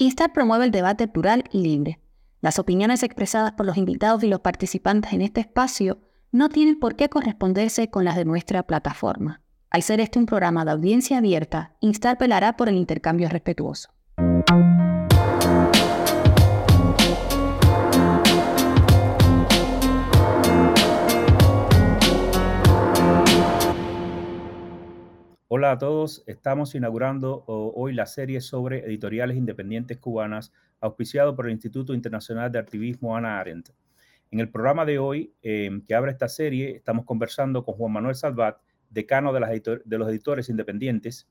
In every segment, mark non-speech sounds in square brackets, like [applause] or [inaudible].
Instar promueve el debate plural y libre. Las opiniones expresadas por los invitados y los participantes en este espacio no tienen por qué corresponderse con las de nuestra plataforma. Al ser este un programa de audiencia abierta, Instar pelará por el intercambio respetuoso. Hola a todos, estamos inaugurando hoy la serie sobre editoriales independientes cubanas, auspiciado por el Instituto Internacional de Activismo Ana Arendt. En el programa de hoy, em, que abre esta serie, estamos conversando con Juan Manuel Salvat, decano de, los editores independientes.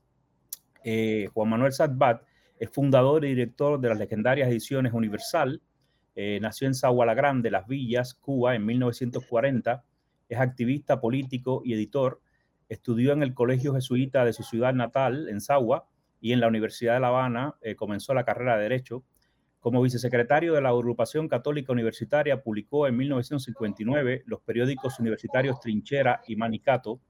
Eh, Juan Manuel Salvat es fundador y director de las legendarias ediciones Universal. Eh, nació en Sagua la Grande, Las Villas, Cuba, en 1940. Es activista político y editor Estudió en el Colegio Jesuita de su ciudad natal, en Sagua, y en la Universidad de La Habana eh, comenzó la carrera de Derecho. Como vicesecretario de la Agrupación Católica Universitaria, publicó en 1959 los periódicos universitarios Trinchera y Manicato.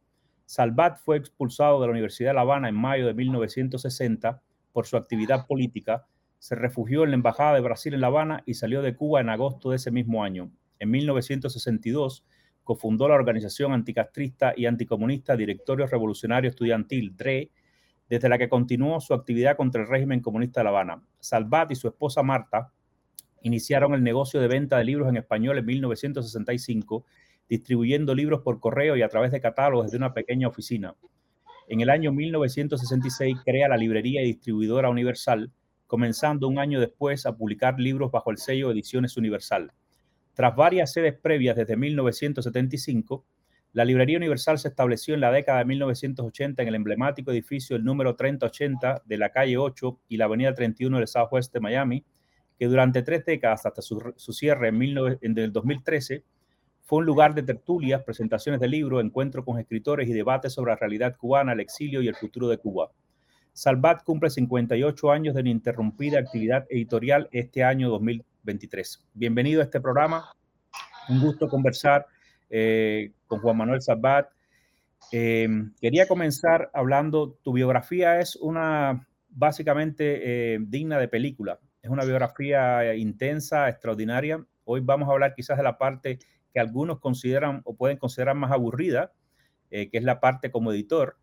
Salvat fue expulsado de la Universidad de La Habana en mayo de 1960 por su actividad política. Se refugió en la Embajada de Brasil en La Habana y salió de Cuba en agosto de ese mismo año. En 1962 cofundó la organización anticastrista y anticomunista Directorio Revolucionario Estudiantil, DRE, desde la que continuó su actividad contra el régimen comunista de La Habana. Salvat y su esposa Marta iniciaron el negocio de venta de libros en español en 1965, distribuyendo libros por correo y a través de catálogos desde una pequeña oficina. En el año 1966 crea la librería y distribuidora Universal, comenzando un año después a publicar libros bajo el sello Ediciones Universal. Tras varias sedes previas desde 1975, la Librería Universal se estableció en la década de 1980 en el emblemático edificio el número 3080 de la calle 8 y la avenida 31 del Southwest de Miami, que durante tres décadas hasta su, cierre en, en el 2013 fue un lugar de tertulias, presentaciones de libros, encuentros con escritores y debates sobre la realidad cubana, el exilio y el futuro de Cuba. Salvat cumple 58 años de ininterrumpida actividad editorial este año 2023. Bienvenido a este programa. Un gusto conversar eh, con Juan Manuel Salvat. Em, quería comenzar hablando, tu biografía es una básicamente eh, digna de película. Es una biografía intensa, extraordinaria. Hoy vamos a hablar quizás de la parte que algunos consideran o pueden considerar más aburrida, eh, que es la parte como editor.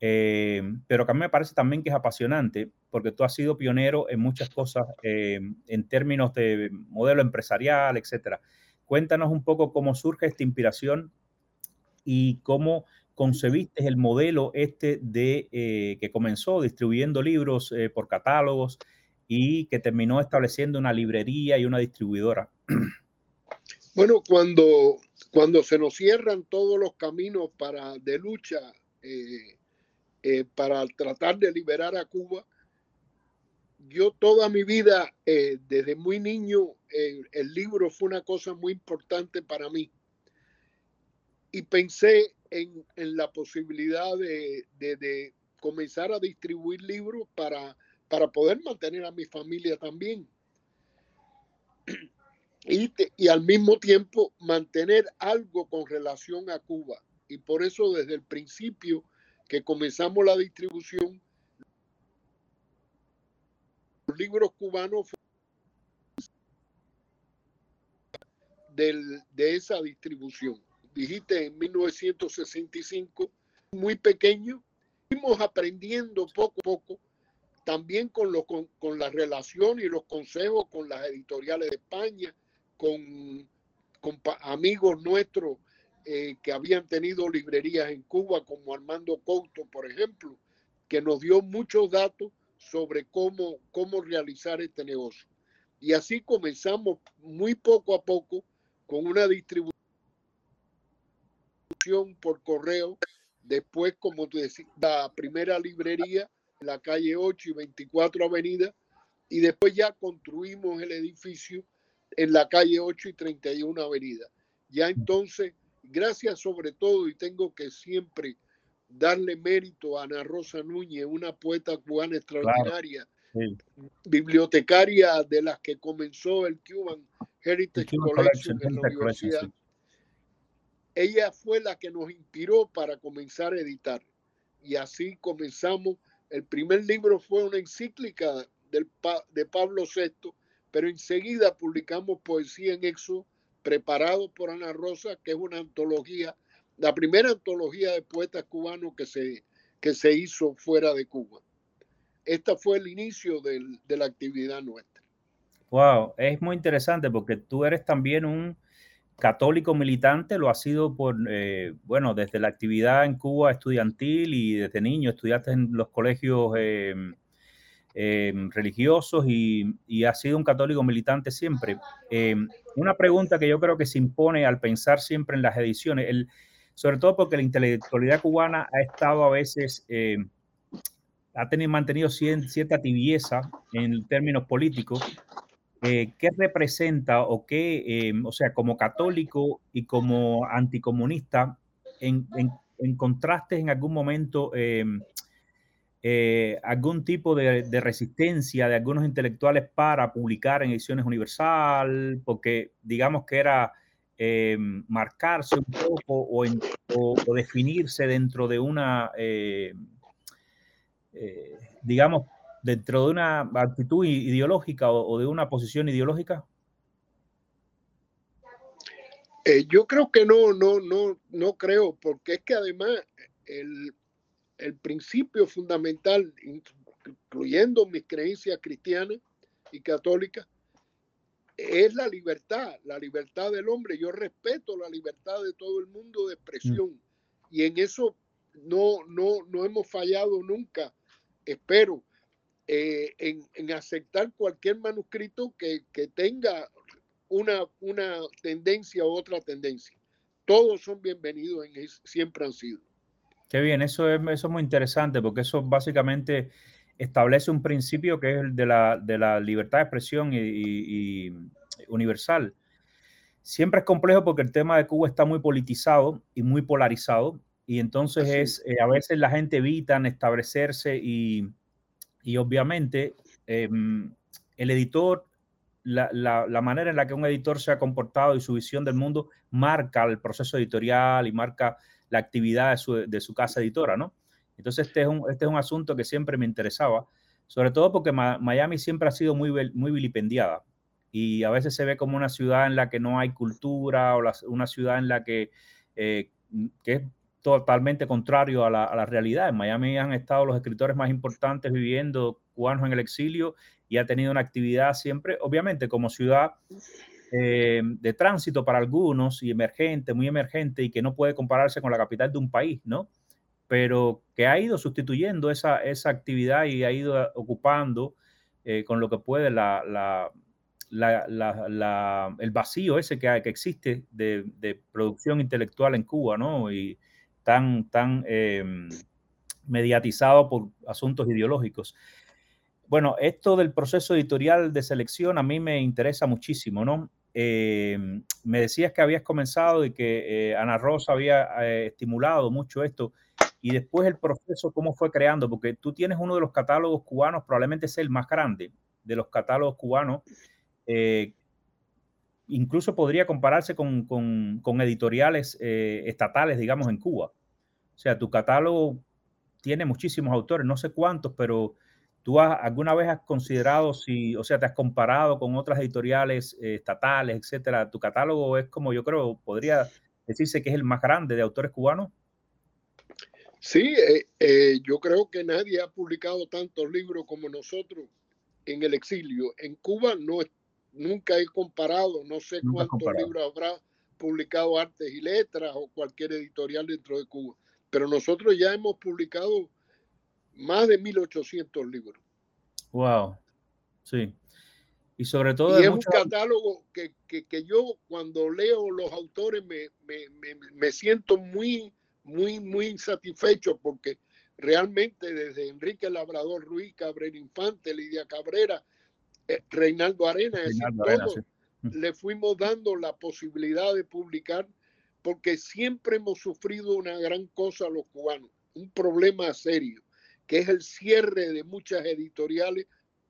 Eh, pero que a mí me parece también que es apasionante porque tú has sido pionero en muchas cosas eh, en términos de modelo empresarial, etcétera. Cuéntanos un poco cómo surge esta inspiración y cómo concebiste el modelo este de eh, que comenzó distribuyendo libros por catálogos y que terminó estableciendo una librería y una distribuidora. [clears throat] Bueno, cuando, cuando se nos cierran todos los caminos para, de lucha eh, para tratar de liberar a Cuba. Yo toda mi vida, eh, desde muy niño, eh, el libro fue una cosa muy importante para mí. Y pensé en, la posibilidad de, comenzar a distribuir libros para, poder mantener a mi familia también. [clears throat] Y, al mismo tiempo mantener algo con relación a Cuba. Y por eso desde el principio que comenzamos la distribución, los libros cubanos del, de esa distribución. Dijiste en 1965, muy pequeño, fuimos aprendiendo poco a poco, también con, lo, con, con la relación y los consejos con las editoriales de España, con, con amigos nuestros eh, que habían tenido librerías en Cuba, como Armando Couto, por ejemplo, que nos dio muchos datos sobre cómo, cómo realizar este negocio. Y así comenzamos muy poco a poco con una distribución por correo. Después, como tú decías, la primera librería en la calle 8 y 24 Avenida. Y después ya construimos el edificio en la calle 8 y 31 Avenida. Ya entonces Gracias sobre todo, y tengo que siempre darle mérito a Ana Rosa Núñez, una poeta cubana extraordinaria, bibliotecaria de las que comenzó el Cuban Heritage Collection, en la universidad. Ella fue la que nos inspiró para comenzar a editar. Y así comenzamos. El primer libro fue una encíclica de Pablo VI, pero enseguida publicamos Poesía en Exo, preparado por Ana Rosa, que es una antología, la primera antología de poetas cubanos que se, que se hizo fuera de Cuba. Este fue el inicio de la actividad nuestra. Wow, es muy interesante porque tú eres también un católico militante, lo ha sido por, eh, bueno, desde la actividad en Cuba estudiantil y desde niño estudiaste en los colegios em, em, religiosos y, y has sido un católico militante siempre. Em, una pregunta que yo creo que se impone al pensar siempre en las ediciones, el, sobre todo porque la intelectualidad cubana ha estado a veces, ha tenido, mantenido cierta tibieza en términos políticos eh, ¿qué representa o qué, o sea, como católico y como anticomunista, en, en, encontraste en algún momento eh, algún tipo de, resistencia de algunos intelectuales para publicar en ediciones universal? Porque digamos que era em, marcarse un poco o, definirse dentro de una, eh, digamos, dentro de una actitud ideológica o, de una posición ideológica? Eh, yo creo que no, no, no, no creo, porque es que además el, el principio fundamental, incluyendo mis creencias cristianas y católicas, es la libertad, la libertad del hombre. Yo respeto la libertad de todo el mundo de expresión mm. y en eso no, no, no hemos fallado nunca, espero. Eh, en, aceptar cualquier manuscrito que, tenga una, una tendencia u otra tendencia. Todos son bienvenidos, en, siempre han sido. Qué bien, eso es, eso es muy interesante porque eso básicamente establece un principio que es el de la, de la libertad de expresión y, universal. Siempre es complejo porque el tema de Cuba está muy politizado y muy polarizado y entonces es, eh, a veces la gente evita establecerse y, y obviamente em, el editor, la, la, manera en la que un editor se ha comportado y su visión del mundo marca el proceso editorial y marca la actividad de su, de su casa editora, ¿no? Entonces este es, un, este es un asunto que siempre me interesaba, sobre todo porque Miami siempre ha sido muy, muy vilipendiada y a veces se ve como una ciudad en la que no hay cultura o una ciudad en la que, eh, que es totalmente contrario a la, realidad. En Miami han estado los escritores más importantes viviendo cubanos en el exilio y ha tenido una actividad siempre, obviamente, como ciudad eh, de tránsito para algunos y emergente, muy emergente y que no puede compararse con la capital de un país, ¿no? Pero que ha ido sustituyendo esa, esa actividad y ha ido ocupando eh, con lo que puede la, la, la, el vacío ese que, que existe de, producción intelectual en Cuba, ¿no? Y, tan, tan em, mediatizado por asuntos ideológicos. Bueno, esto del proceso editorial de selección a mí me interesa muchísimo, ¿no? Em, me decías que habías comenzado y que eh, Ana Rosa había eh, estimulado mucho esto y después el proceso, cómo fue creando, porque tú tienes uno de los catálogos cubanos, probablemente es el más grande de los catálogos cubanos, eh, incluso podría compararse con, con, editoriales estatales, digamos, en Cuba. O sea, tu catálogo tiene muchísimos autores, no sé cuántos, pero tú alguna vez has considerado si, o sea, te has comparado con otras editoriales eh, estatales, etcétera. Tu catálogo es como yo creo, podría decirse que es el más grande de autores cubanos. Sí, eh, eh, yo creo que nadie ha publicado tantos libros como nosotros en el exilio. En Cuba no nunca he comparado, no sé cuántos libros habrá publicado Artes y Letras o cualquier editorial dentro de Cuba pero nosotros ya hemos publicado más de 1800 libros. Wow, sí. Y sobre todo... Y es un catálogo que, que, que, yo cuando leo los autores me, me, me, me, siento muy, muy, muy insatisfecho porque realmente desde Enrique Labrador Ruiz, Cabrera Infante, Lidia Cabrera, eh, Reinaldo Arena, todos le fuimos dando la posibilidad de publicar porque siempre hemos sufrido una gran cosa los cubanos, un problema serio, que es el cierre de muchas editoriales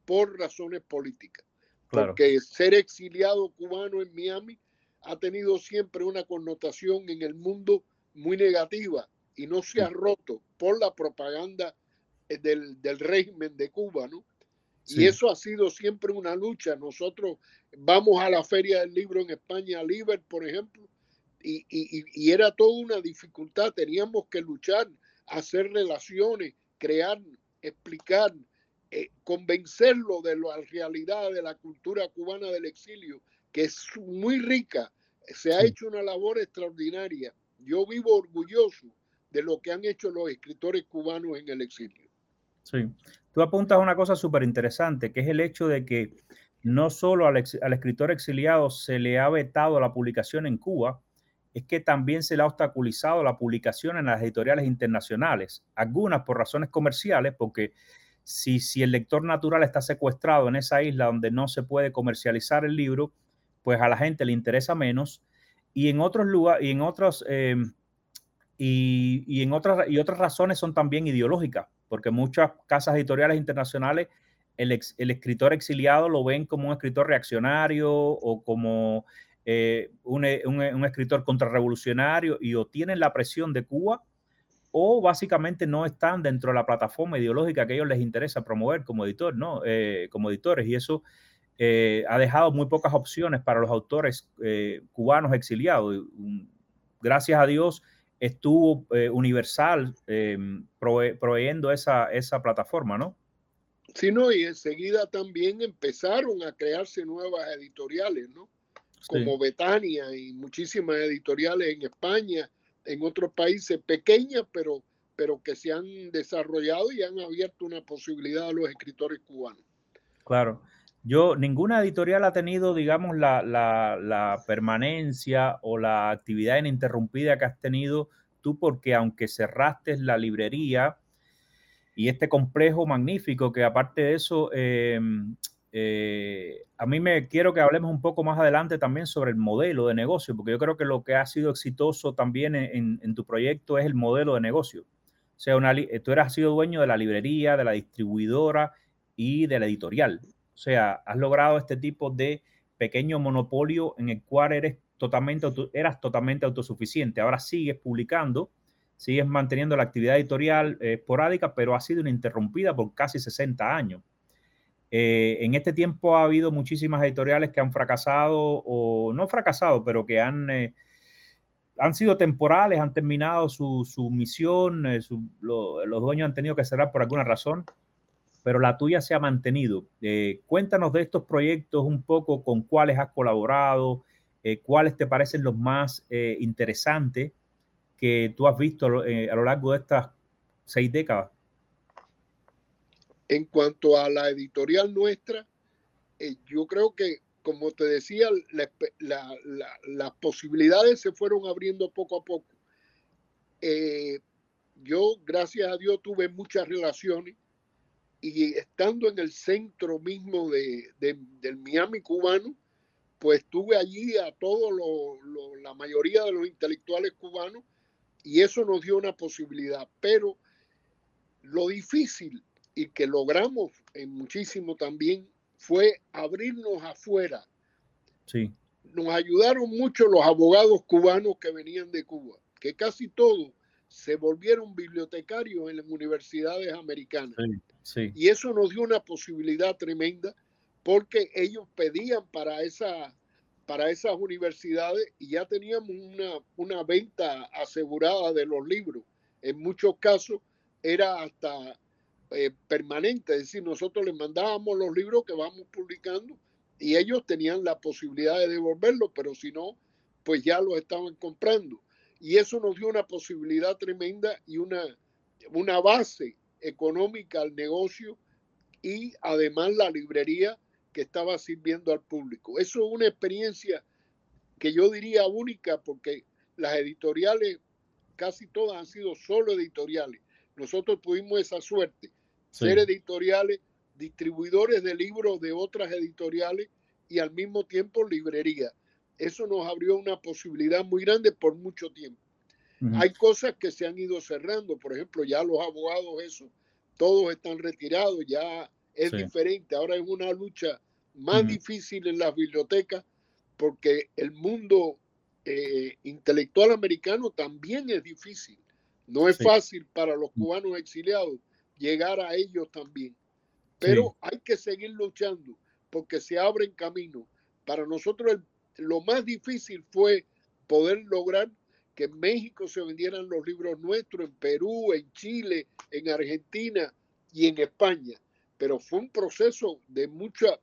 por razones políticas. Porque ser exiliado cubano en Miami ha tenido siempre una connotación en el mundo muy negativa y no se ha roto por la propaganda eh, del, del régimen de Cuba, ¿no? Y eso ha sido siempre una lucha. Nosotros vamos a la Feria del Libro en España, Liber, por ejemplo, y, y, era toda una dificultad. Teníamos que luchar, hacer relaciones, crear, explicar, eh, convencerlo de la realidad de la cultura cubana del exilio, que es muy rica. Se ha hecho una labor extraordinaria. Yo vivo orgulloso de lo que han hecho los escritores cubanos en el exilio. Sí, tú apuntas una cosa súper interesante, que es el hecho de que no solo al, al, escritor exiliado se le ha vetado la publicación en Cuba, es que también se le ha obstaculizado la publicación en las editoriales internacionales, algunas por razones comerciales, porque si, si el lector natural está secuestrado en esa isla donde no se puede comercializar el libro, pues a la gente le interesa menos. Y en otros lugares, y en otros, em, y, en otras, y otras razones son también ideológicas, porque muchas casas editoriales internacionales, el escritor exiliado lo ven como un escritor reaccionario o como eh, un, un, un, escritor contrarrevolucionario y o tienen la presión de Cuba o básicamente no están dentro de la plataforma ideológica que a ellos les interesa promover como editor, ¿no? Eh, como editores. Y eso eh, ha dejado muy pocas opciones para los autores cubanos exiliados. Gracias a Dios, estuvo eh, Universal em, proveyendo esa, esa plataforma, ¿no? Sí, no, y enseguida también empezaron a crearse nuevas editoriales, ¿no? Como Betania y muchísimas editoriales en España, en otros países pequeñas, pero, pero que se han desarrollado y han abierto una posibilidad a los escritores cubanos. Claro. Yo, ninguna editorial ha tenido, digamos, la, permanencia o la actividad ininterrumpida que has tenido tú, porque aunque cerraste la librería y este complejo magnífico, que aparte de eso, em, eh, a mí me quiero que hablemos un poco más adelante también sobre el modelo de negocio, porque yo creo que lo que ha sido exitoso también en, tu proyecto es el modelo de negocio. O sea, tú eras, sido dueño de la librería, de la distribuidora y de la editorial. O sea, has logrado este tipo de pequeño monopolio en el cual eres totalmente, eras totalmente autosuficiente. Ahora sigues publicando, sigues manteniendo la actividad editorial eh, esporádica, pero ha sido interrumpida por casi 60 años. Eh, en este tiempo ha habido muchísimas editoriales que han fracasado, o no fracasado, pero que han, eh, han sido temporales, han terminado su, misión, los dueños han tenido que cerrar por alguna razón pero la tuya se ha mantenido. Eh, cuéntanos de estos proyectos un poco, con cuáles has colaborado, eh, cuáles te parecen los más eh, interesantes que tú has visto a lo largo de estas seis décadas. En cuanto a la editorial nuestra, yo creo que, como te decía, las posibilidades se fueron abriendo poco a poco. yo, gracias a Dios, tuve muchas relaciones y estando en el centro mismo de, del Miami cubano, pues tuve allí a todos la mayoría de los intelectuales cubanos y eso nos dio una posibilidad. Pero lo difícil y que logramos en muchísimo también fue abrirnos afuera. Sí. Nos ayudaron mucho los abogados cubanos que venían de Cuba, que casi todos se volvieron bibliotecarios en las universidades americanas. Y eso nos dio una posibilidad tremenda porque ellos pedían para, esa, para esas universidades y ya teníamos una, una venta asegurada de los libros. En muchos casos era hasta eh, permanente, es decir, nosotros les mandábamos los libros que vamos publicando y ellos tenían la posibilidad de devolverlos, pero si no, pues ya los estaban comprando. Y eso nos dio una posibilidad tremenda y una, una base económica al negocio y además la librería que estaba sirviendo al público. Eso es una experiencia que yo diría única porque las editoriales, casi todas han sido solo editoriales. Nosotros tuvimos esa suerte, ser editoriales, distribuidores de libros de otras editoriales y al mismo tiempo librería eso nos abrió una posibilidad muy grande por mucho tiempo. Hay cosas que se han ido cerrando, por ejemplo, ya los abogados, eso, todos están retirados, ya es diferente, ahora es una lucha más difícil en las bibliotecas porque el mundo eh, intelectual americano también es difícil. No es fácil para los cubanos exiliados llegar a ellos también. Pero hay que seguir luchando porque se abren caminos. Para nosotros lo más difícil fue poder lograr que en México se vendieran los libros nuestros, en Perú, en Chile, en Argentina y en España. Pero fue un proceso de mucha,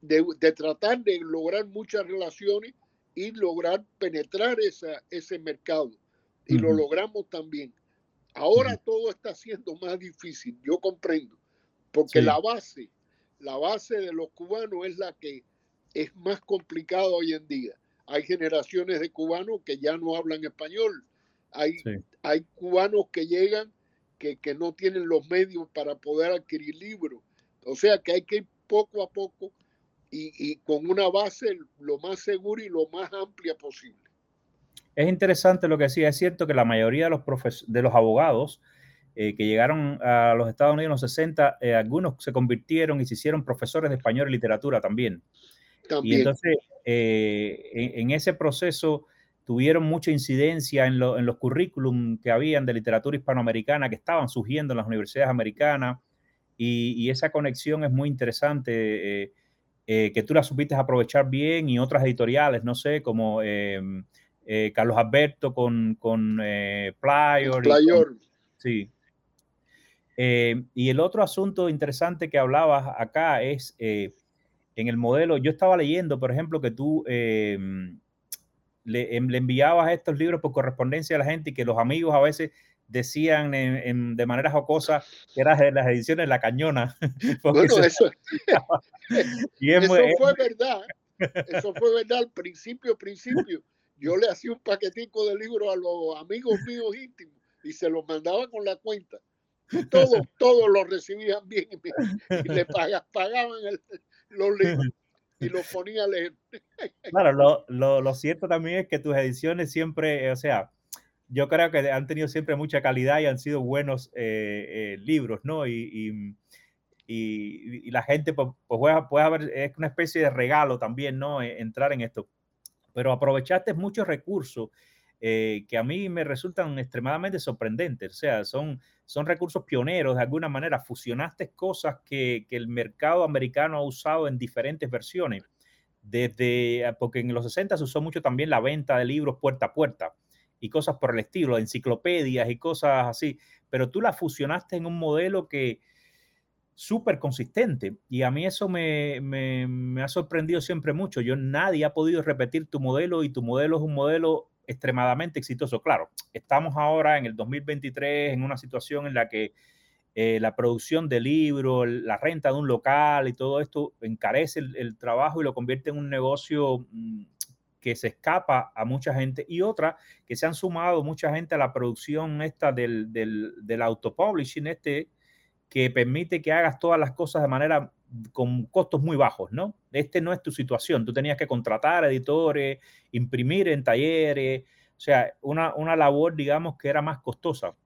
de, tratar de lograr muchas relaciones y lograr penetrar esa, ese mercado. Y lo logramos también. Ahora todo está siendo más difícil, yo comprendo, porque la base, la base de los cubanos es la que es más complicada hoy en día. Hay generaciones de cubanos que ya no hablan español. Hay, hay cubanos que llegan que, que, no tienen los medios para poder adquirir libros. O sea que hay que ir poco a poco y, y con una base lo más segura y lo más amplia posible. Es interesante lo que decía. Es cierto que la mayoría de los, de los abogados eh, que llegaron a los Estados Unidos en los 60, eh, algunos se convirtieron y se hicieron profesores de español y literatura también. Y entonces, eh, en, ese proceso tuvieron mucha incidencia en, los currículum que habían de literatura hispanoamericana que estaban surgiendo en las universidades americanas. Y, esa conexión es muy interesante, que tú la supiste aprovechar bien y otras editoriales, no sé, como em, eh, Carlos Alberto con, con eh, sí. Eh, y el otro asunto interesante que hablabas acá es en el modelo, yo estaba leyendo, por ejemplo, que tú em, le, enviabas estos libros por correspondencia a la gente y que los amigos a veces decían de manera jocosa que eran las ediciones La Cañona. [laughs] Bueno, eso, [laughs] eso fue verdad. Eso fue verdad al principio, principio yo le hacía un paquetico de libros a los amigos míos íntimos y se los mandaba con la cuenta. todos, [laughs] todos los recibían bien y le pagaban los libros y los ponía a leer. [laughs] Claro, lo, cierto también es que tus ediciones siempre, o sea, yo creo que han tenido siempre mucha calidad y han sido buenos eh, eh, libros, ¿no? Y, y, la gente, pues, pues puede, haber, es una especie de regalo también, ¿no? Entrar en esto pero aprovechaste muchos recursos eh, que a mí me resultan extremadamente sorprendentes. O sea, son, son recursos pioneros, de alguna manera fusionaste cosas que, que, el mercado americano ha usado en diferentes versiones. Desde, ah, porque en los 60 se usó mucho también la venta de libros puerta a puerta y cosas por el estilo, enciclopedias y cosas así, pero tú la fusionaste en un modelo que, súper consistente y a mí eso me, me, ha sorprendido siempre mucho. Yo nadie ha podido repetir tu modelo y tu modelo es un modelo extremadamente exitoso. Claro, estamos ahora en el 2023 en una situación en la que eh, la producción de libros, la renta de un local y todo esto encarece el, trabajo y lo convierte en un negocio mm, que se escapa a mucha gente y otra que se han sumado mucha gente a la producción esta del, del, del autopublishing este que permite que hagas todas las cosas de manera con costos muy bajos, ¿no? Este no es tu situación. Tú tenías que contratar editores, imprimir en talleres, o sea, una, una labor, digamos, que era más costosa.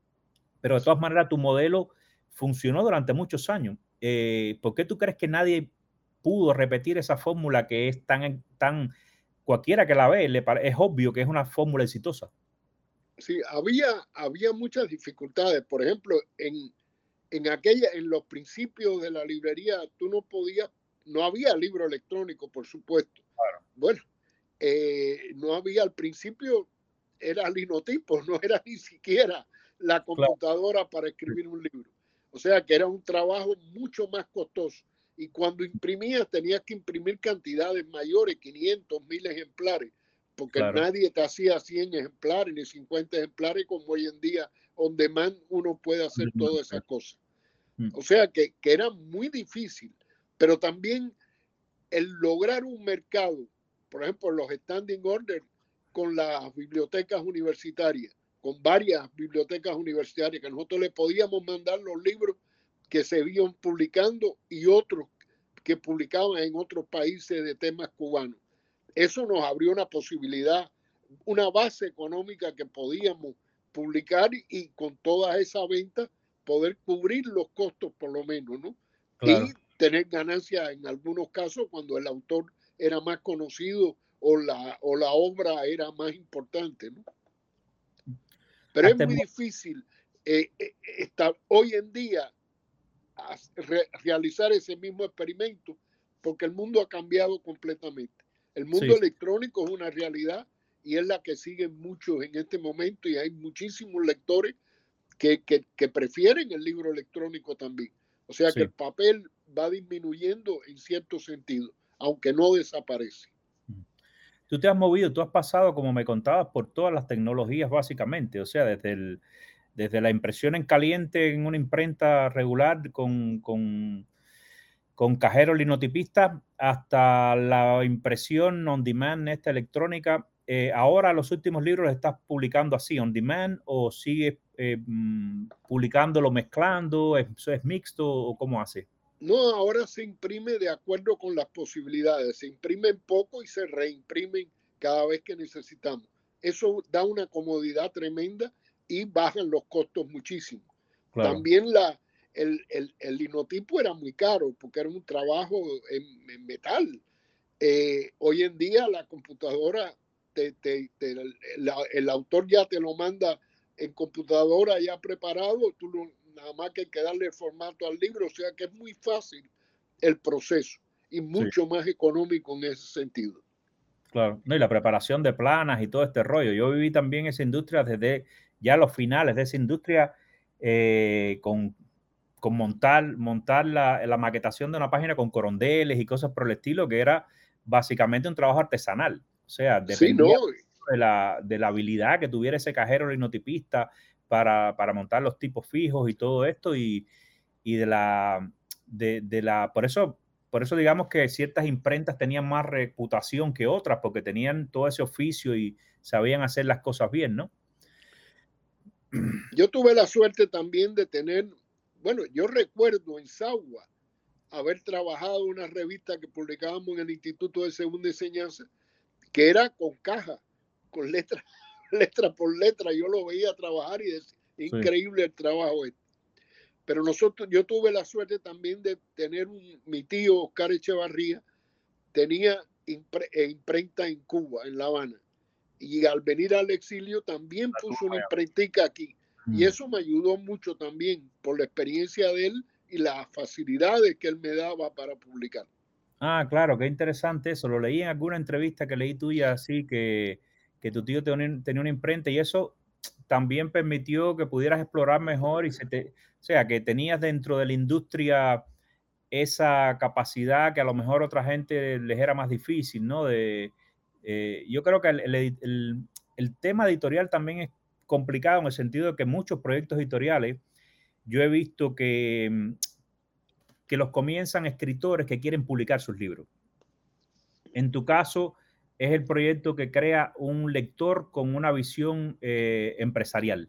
Pero de todas maneras, tu modelo funcionó durante muchos años. Eh, ¿Por qué tú crees que nadie pudo repetir esa fórmula que es tan, tan cualquiera que la ve, le, es obvio que es una fórmula exitosa? Sí, había, había muchas dificultades. Por ejemplo, en, en aquella, en los principios de la librería, tú no podías, no había libro electrónico, por supuesto. Bueno, eh, no había al principio, era linotipo, no era ni siquiera la computadora para escribir un libro. O sea que era un trabajo mucho más costoso. Y cuando imprimías, tenías que imprimir cantidades mayores, 500, 1000 ejemplares, porque nadie te hacía 100 ejemplares ni 50 ejemplares como hoy en día, on demand uno puede hacer todas esas cosas. Mm. O sea que, era muy difícil, pero también el lograr un mercado, por ejemplo, los standing orders con las bibliotecas universitarias, con varias bibliotecas universitarias, que nosotros le podíamos mandar los libros que se iban publicando y otros que publicaban en otros países de temas cubanos. Eso nos abrió una posibilidad, una base económica que podíamos publicar y con toda esa venta poder cubrir los costos por lo menos, ¿no? Y tener ganancias en algunos casos cuando el autor era más conocido o la, o la obra era más importante, ¿no? Pero es muy difícil. Eh, eh, hoy en día realizar ese mismo experimento porque el mundo ha cambiado completamente. El mundo electrónico es una realidad y es la que siguen muchos en este momento y hay muchísimos lectores que, prefieren el libro electrónico también. O sea que el papel va disminuyendo en cierto sentido, aunque no desaparece. Tú te has movido, tú has pasado, como me contabas, por todas las tecnologías básicamente, o sea, desde, el, desde la impresión en caliente en una imprenta regular con, con, con cajero linotipista hasta la impresión on demand, esta electrónica eh, ahora los últimos libros los estás publicando así, on demand, o sigues eh, mm, publicándolo mezclando, ¿Eso es mixto o cómo hace? No, ahora se imprime de acuerdo con las posibilidades, se imprimen poco y se reimprimen cada vez que necesitamos. Eso da una comodidad tremenda y bajan los costos muchísimo. También la, el, el, linotipo era muy caro porque era un trabajo en, metal. Eh, hoy en día la computadora el autor ya te lo manda en computadora ya preparado, tú nada más que hay que darle formato al libro, o sea que es muy fácil el proceso y mucho más económico en ese sentido. Claro, no, y la preparación de planas y todo este rollo. Yo viví también esa industria desde ya los finales de esa industria eh, con, con, montar, montar la, la, maquetación de una página con corondeles y cosas por el estilo, que era básicamente un trabajo artesanal. O sea, dependía de, la, de la habilidad que tuviera ese cajero linotipista para, para montar los tipos fijos y todo esto y, y de la, de, de, la, por eso, por eso digamos que ciertas imprentas tenían más reputación que otras porque tenían todo ese oficio y sabían hacer las cosas bien, ¿no? Yo tuve la suerte también de tener, bueno, yo recuerdo en Sagua haber trabajado en una revista que publicábamos en el Instituto de Segunda Enseñanza que era con caja, con letra, [laughs] letra por letra. Yo lo veía trabajar y es increíble el trabajo este. Pero nosotros, yo tuve la suerte también de tener un, mi tío Oscar Echevarría, tenía eh, imprenta en Cuba, en La Habana. Y al venir al exilio también puso una imprentica aquí. Y mm. eso me ayudó mucho también por la experiencia de él y las facilidades que él me daba para publicar. Ah, claro, qué interesante eso. Lo leí en alguna entrevista que leí tuya, así que, que tu tío tenía, una imprenta y eso también permitió que pudieras explorar mejor y se te, o sea, que tenías dentro de la industria esa capacidad que a lo mejor otra gente les era más difícil, ¿no? De, eh, yo creo que el, el, tema editorial también es complicado en el sentido de que muchos proyectos editoriales, yo he visto que mm, que los comienzan escritores que quieren publicar sus libros. En tu caso, es el proyecto que crea un lector con una visión eh, empresarial.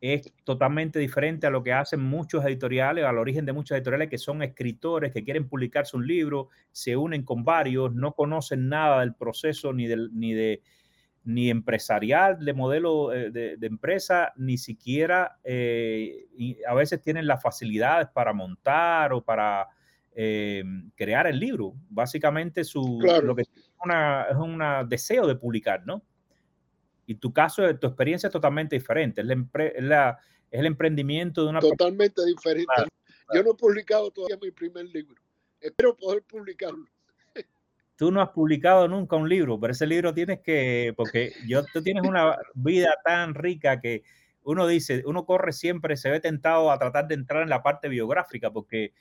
Es totalmente diferente a lo que hacen muchos editoriales, al origen de muchos editoriales que son escritores que quieren publicarse un libro, se unen con varios, no conocen nada del proceso ni, del, ni de ni empresarial de modelo eh, de, empresa, ni siquiera eh, a veces tienen las facilidades para montar o para eh, crear el libro. Básicamente su, lo que es, es un deseo de publicar, ¿no? Y tu caso, tu experiencia es totalmente diferente. Es, la, es, el emprendimiento de una... Totalmente diferente. Yo no he publicado todavía mi primer libro. Espero poder publicarlo tú no has publicado nunca un libro, pero ese libro tienes que, porque yo, tú tienes una vida tan rica que uno dice, uno corre siempre, se ve tentado a tratar de entrar en la parte biográfica, porque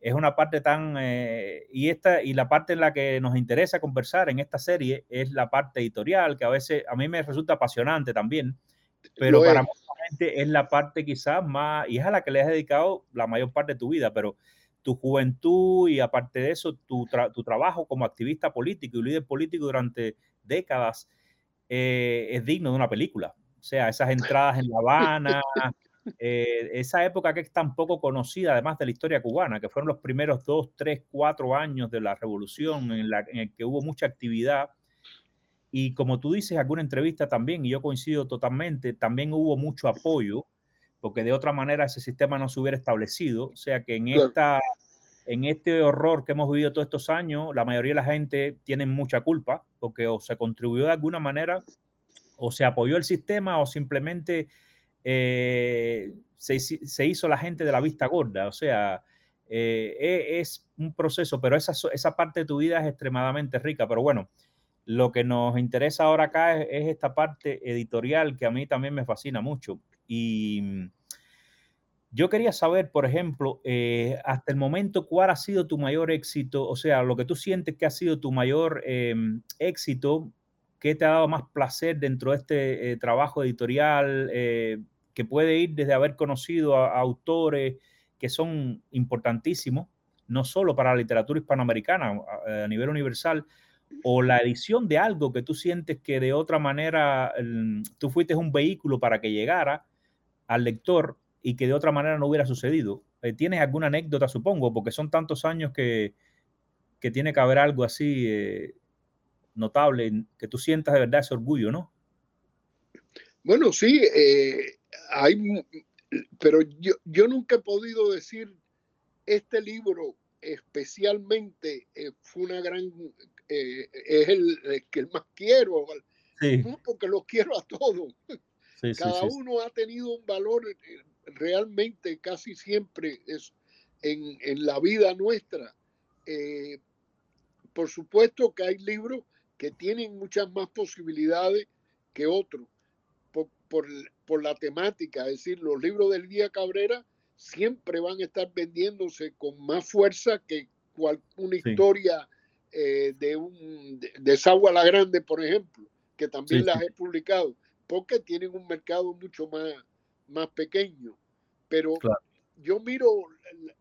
es una parte tan, eh, y esta, y la parte en la que nos interesa conversar en esta serie es la parte editorial, que a veces a mí me resulta apasionante también, pero para mucha gente es la parte quizás más, y es a la que le has dedicado la mayor parte de tu vida, pero tu juventud y aparte de eso, tu, tu trabajo como activista político y líder político durante décadas eh, es digno de una película. O sea, esas entradas en La Habana, [laughs] eh, esa época que es tan poco conocida, además de la historia cubana, que fueron los primeros dos, tres, cuatro años de la revolución en, la, en el que hubo mucha actividad. Y como tú dices en alguna entrevista también, y yo coincido totalmente, también hubo mucho apoyo porque de otra manera ese sistema no se hubiera establecido. O sea que en, esta, en este horror que hemos vivido todos estos años, la mayoría de la gente tiene mucha culpa, porque o se contribuyó de alguna manera, o se apoyó el sistema, o simplemente eh, se, hizo la gente de la vista gorda. O sea, eh, e, es un proceso, pero esa, esa parte de tu vida es extremadamente rica. Pero bueno, lo que nos interesa ahora acá es, esta parte editorial que a mí también me fascina mucho. Y mm, yo quería saber, por ejemplo, eh, hasta el momento, ¿cuál ha sido tu mayor éxito? O sea, lo que tú sientes que ha sido tu mayor em, éxito, ¿qué te ha dado más placer dentro de este eh, trabajo editorial? Eh, que puede ir desde haber conocido a, autores que son importantísimos, no solo para la literatura hispanoamericana a nivel universal, o la edición de algo que tú sientes que de otra manera tú fuiste un vehículo para que llegara al lector y que de otra manera no hubiera sucedido. Eh, ¿Tienes alguna anécdota, supongo? Porque son tantos años que, que tiene que haber algo así eh, notable, que tú sientas de verdad ese orgullo, ¿no? Bueno, sí, eh, hay, pero yo, yo nunca he podido decir este libro especialmente fue una gran eh, es el, que más quiero, porque los quiero a todos. Cada uno ha tenido un valor eh, realmente casi siempre es en, en la vida nuestra. Eh, por supuesto que hay libros que tienen muchas más posibilidades que otros por, por, por, la temática. Es decir, los libros del Día Cabrera siempre van a estar vendiéndose con más fuerza que cual, una historia eh, de, un, de, Sagua la Grande, por ejemplo, que también las he publicado, porque tienen un mercado mucho más, más pequeño. Pero yo miro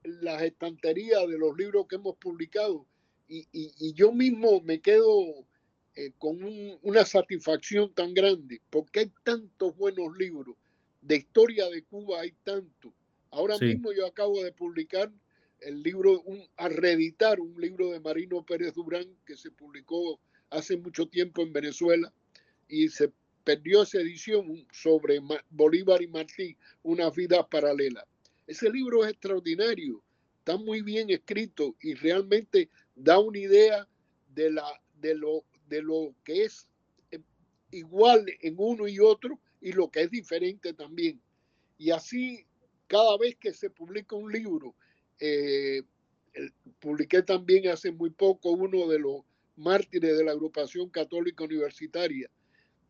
las estanterías de los libros que hemos publicado y, y, yo mismo me quedo eh, con una satisfacción tan grande, porque hay tantos buenos libros. De historia de Cuba hay tanto. Ahora mismo yo acabo de publicar el libro, un, a reeditar un libro de Marino Pérez Durán que se publicó hace mucho tiempo en Venezuela y se perdió esa edición sobre Bolívar y Martí, una vida paralela. Ese libro es extraordinario, está muy bien escrito y realmente da una idea de, lo que es eh, igual en uno y otro y lo que es diferente también. Y así, cada vez que se publica un libro, eh, publiqué también hace muy poco uno de los mártires de la agrupación católica universitaria.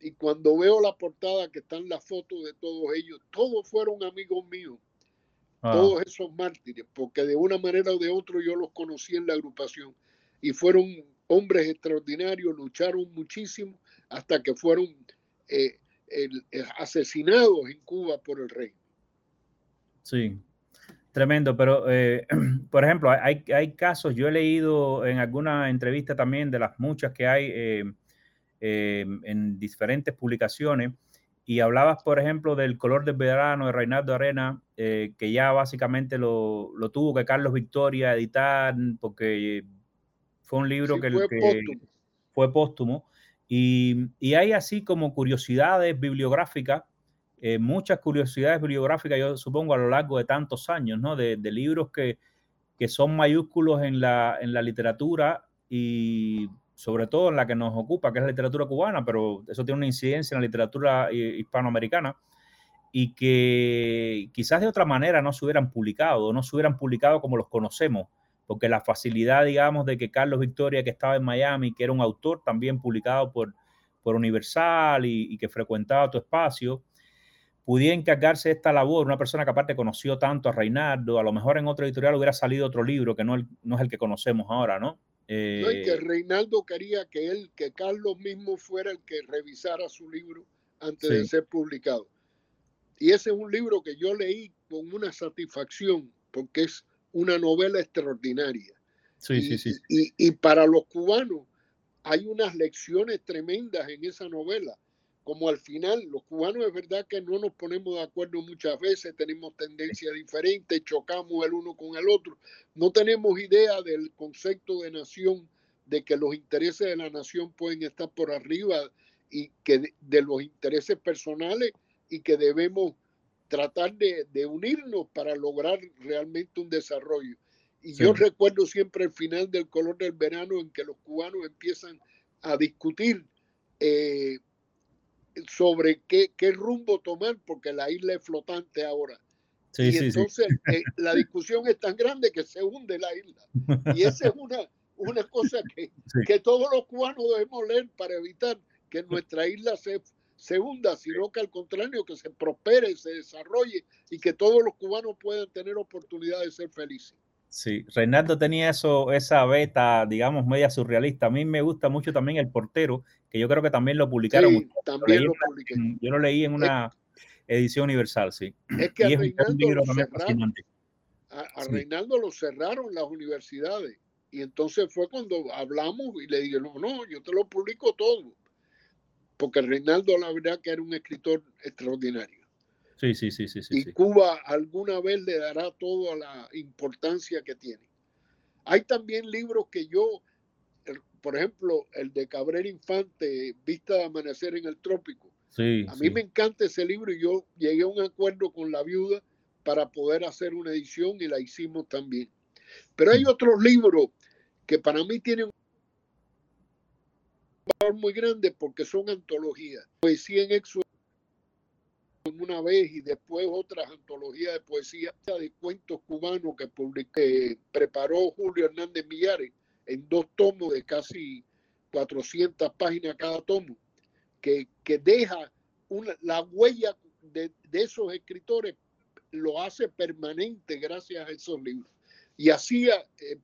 Y cuando veo la portada que están las fotos de todos ellos, todos fueron amigos míos, ah. todos esos mártires, porque de una manera o de otra yo los conocí en la agrupación y fueron hombres extraordinarios, lucharon muchísimo hasta que fueron eh, asesinados en Cuba por el rey. Sí, Tremendo, pero eh, [clears throat] por ejemplo, hay, hay, casos, yo he leído en alguna entrevista también de las muchas que hay eh, eh, en diferentes publicaciones y hablabas, por ejemplo, del color del verano de Reinaldo Arena, que ya básicamente lo, lo, tuvo que Carlos Victoria editar porque fue un libro que, fue, póstumo. fue póstumo. Y, y hay así como curiosidades bibliográficas eh, muchas curiosidades bibliográficas, yo supongo, a lo largo de tantos años, ¿no? De, libros que, que, son mayúsculos en la, en la literatura y sobre todo en la que nos ocupa, que es la literatura cubana, pero eso tiene una incidencia en la literatura hispanoamericana y que quizás de otra manera no se hubieran publicado, no se hubieran publicado como los conocemos, porque la facilidad, digamos, de que Carlos Victoria, que estaba en Miami, que era un autor también publicado por, por Universal y, y que frecuentaba tu espacio, pudiera encargarse de esta labor, una persona que aparte conoció tanto a Reinaldo, a lo mejor en otro editorial hubiera salido otro libro que no, no es el que conocemos ahora, ¿no? Eh, no, y que Reinaldo quería que él, que Carlos mismo fuera el que revisara su libro antes de ser publicado. Y ese es un libro que yo leí con una satisfacción, porque es una novela extraordinaria. Sí, sí, sí. Y, y para los cubanos hay unas lecciones tremendas en esa novela como al final los cubanos es verdad que no nos ponemos de acuerdo muchas veces, tenemos tendencias diferentes, chocamos el uno con el otro, no tenemos idea del concepto de nación, de que los intereses de la nación pueden estar por arriba y que de, los intereses personales y que debemos tratar de, unirnos para lograr realmente un desarrollo. Y yo recuerdo siempre el final del color del verano en que los cubanos empiezan a discutir eh, sobre qué, qué rumbo tomar, porque la isla es flotante ahora. y entonces eh, la discusión es tan grande que se hunde la isla. Y esa es una, una cosa que, que todos los cubanos debemos leer para evitar que nuestra isla se, se hunda, sino que al contrario, que se prospere, se desarrolle y que todos los cubanos puedan tener oportunidad de ser felices. Sí, Reinaldo tenía eso, esa beta, digamos, media surrealista. A mí me gusta mucho también El Portero, que yo creo que también lo publicaron. Sí, también lo publiqué. Yo lo leí en una edición universal, sí. Es que a, Reinaldo, lo cerraron, a, Reinaldo lo cerraron las universidades. Y entonces fue cuando hablamos y le dije, no, no, yo te lo publico todo. Porque Reinaldo, la verdad, que era un escritor extraordinario. Sí, sí, sí, sí. y Cuba alguna vez le dará toda la importancia que tiene. Hay también libros que yo, por ejemplo, el de Cabrera Infante, Vista de Amanecer en el Trópico. Sí, a mí me encanta ese libro y yo llegué a un acuerdo con la viuda para poder hacer una edición y la hicimos también. Pero hay otros libros que para mí tienen un valor muy grande porque son antologías. Poesía en éxodo una vez y después otras antologías de poesía de cuentos cubanos que publiqué, preparó Julio Hernández Millares en dos tomos de casi 400 páginas cada tomo, que, que deja una, la huella de, de, esos escritores, lo hace permanente gracias a esos libros. Y así eh,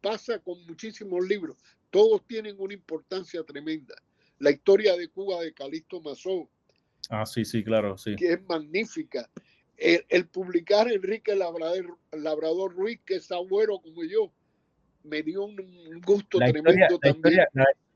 pasa con muchísimos libros, todos tienen una importancia tremenda. La historia de Cuba de Calixto Mazó, Ah, sí, sí, claro, sí. Que es magnífica. El, publicar Enrique Labrador, Labrador, Ruiz, que es abuelo como yo, me dio un gusto tremendo también.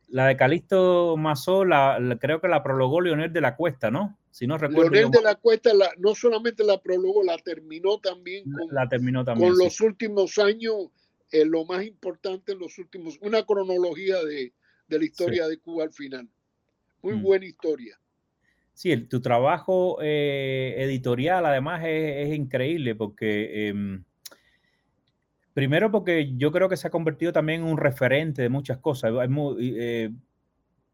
la, de Calixto Mazó, la, creo que la prologó Leonel de la Cuesta, ¿no? Si no recuerdo. Leonel de la Cuesta no solamente la prologó, la terminó también con, la terminó también, con los últimos años, eh, lo más importante en los últimos, una cronología de, de la historia de Cuba al final. Muy mm. buena historia. Sí, tu trabajo eh, editorial además es, increíble porque, em, primero porque yo creo que se ha convertido también en un referente de muchas cosas. Eh,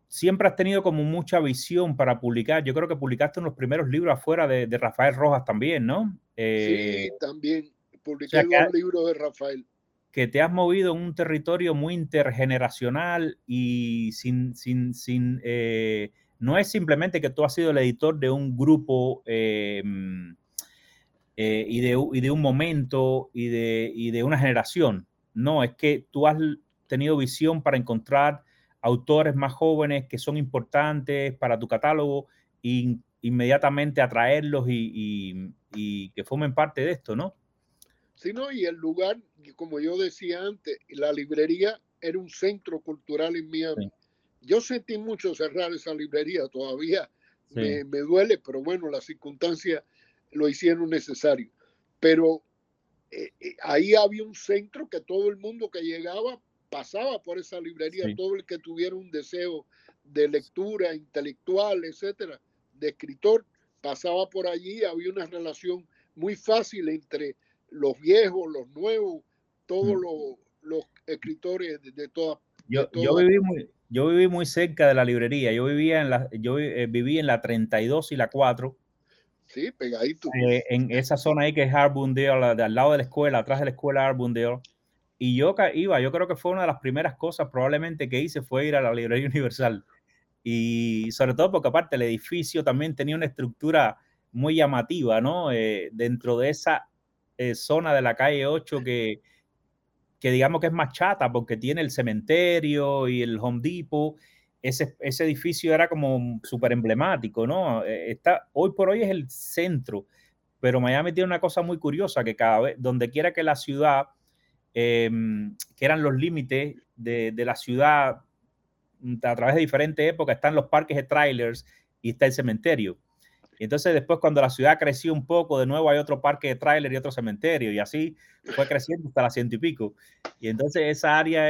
siempre has tenido como mucha visión para publicar. Yo creo que publicaste unos primeros libros afuera de, Rafael Rojas también, ¿no? sí, eh, también. Publiqué dos libros de Rafael. Que te has movido en un territorio muy intergeneracional y sin, sin, sin no es simplemente que tú has sido el editor de un grupo eh, eh, y, de, un momento y de, de, una generación. No, es que tú has tenido visión para encontrar autores más jóvenes que son importantes para tu catálogo e inmediatamente atraerlos y, que formen parte de esto, ¿no? Sí, no, y el lugar, como yo decía antes, la librería era un centro cultural en Miami. Yo sentí mucho cerrar esa librería, todavía me, duele, pero bueno, las circunstancias lo hicieron necesario. Pero eh, eh, ahí había un centro que todo el mundo que llegaba pasaba por esa librería, todo el que tuviera un deseo de lectura intelectual, etcétera, de escritor, pasaba por allí, había una relación muy fácil entre los viejos, los nuevos, todos mm. los, escritores de, todas. Yo, yo viví muy, yo viví muy cerca de la librería. Yo vivía en la, yo eh, viví en la 32 y la 4. Sí, pegadito. Eh, en esa zona ahí que es Arbundale, al lado de la escuela, atrás de la escuela Arbundale. Y yo iba, yo creo que fue una de las primeras cosas probablemente que hice fue ir a la librería [laughs] universal. Y sobre todo porque aparte el edificio también tenía una estructura muy llamativa, ¿no? Eh, dentro de esa zona de la calle 8 que, que digamos que es más chata porque tiene el cementerio y el Home Depot. Ese, ese edificio era como súper emblemático, ¿no? Eh, está, hoy por hoy es el centro, pero Miami tiene una cosa muy curiosa que cada vez, donde quiera que la ciudad, em, que eran los límites de, de, la ciudad mm, a través de diferentes épocas, están los parques de trailers y está el cementerio. Y entonces después cuando la ciudad creció un poco, de nuevo hay otro parque de tráiler y otro cementerio, y así fue [laughs] creciendo hasta la ciento y pico. Y entonces esa área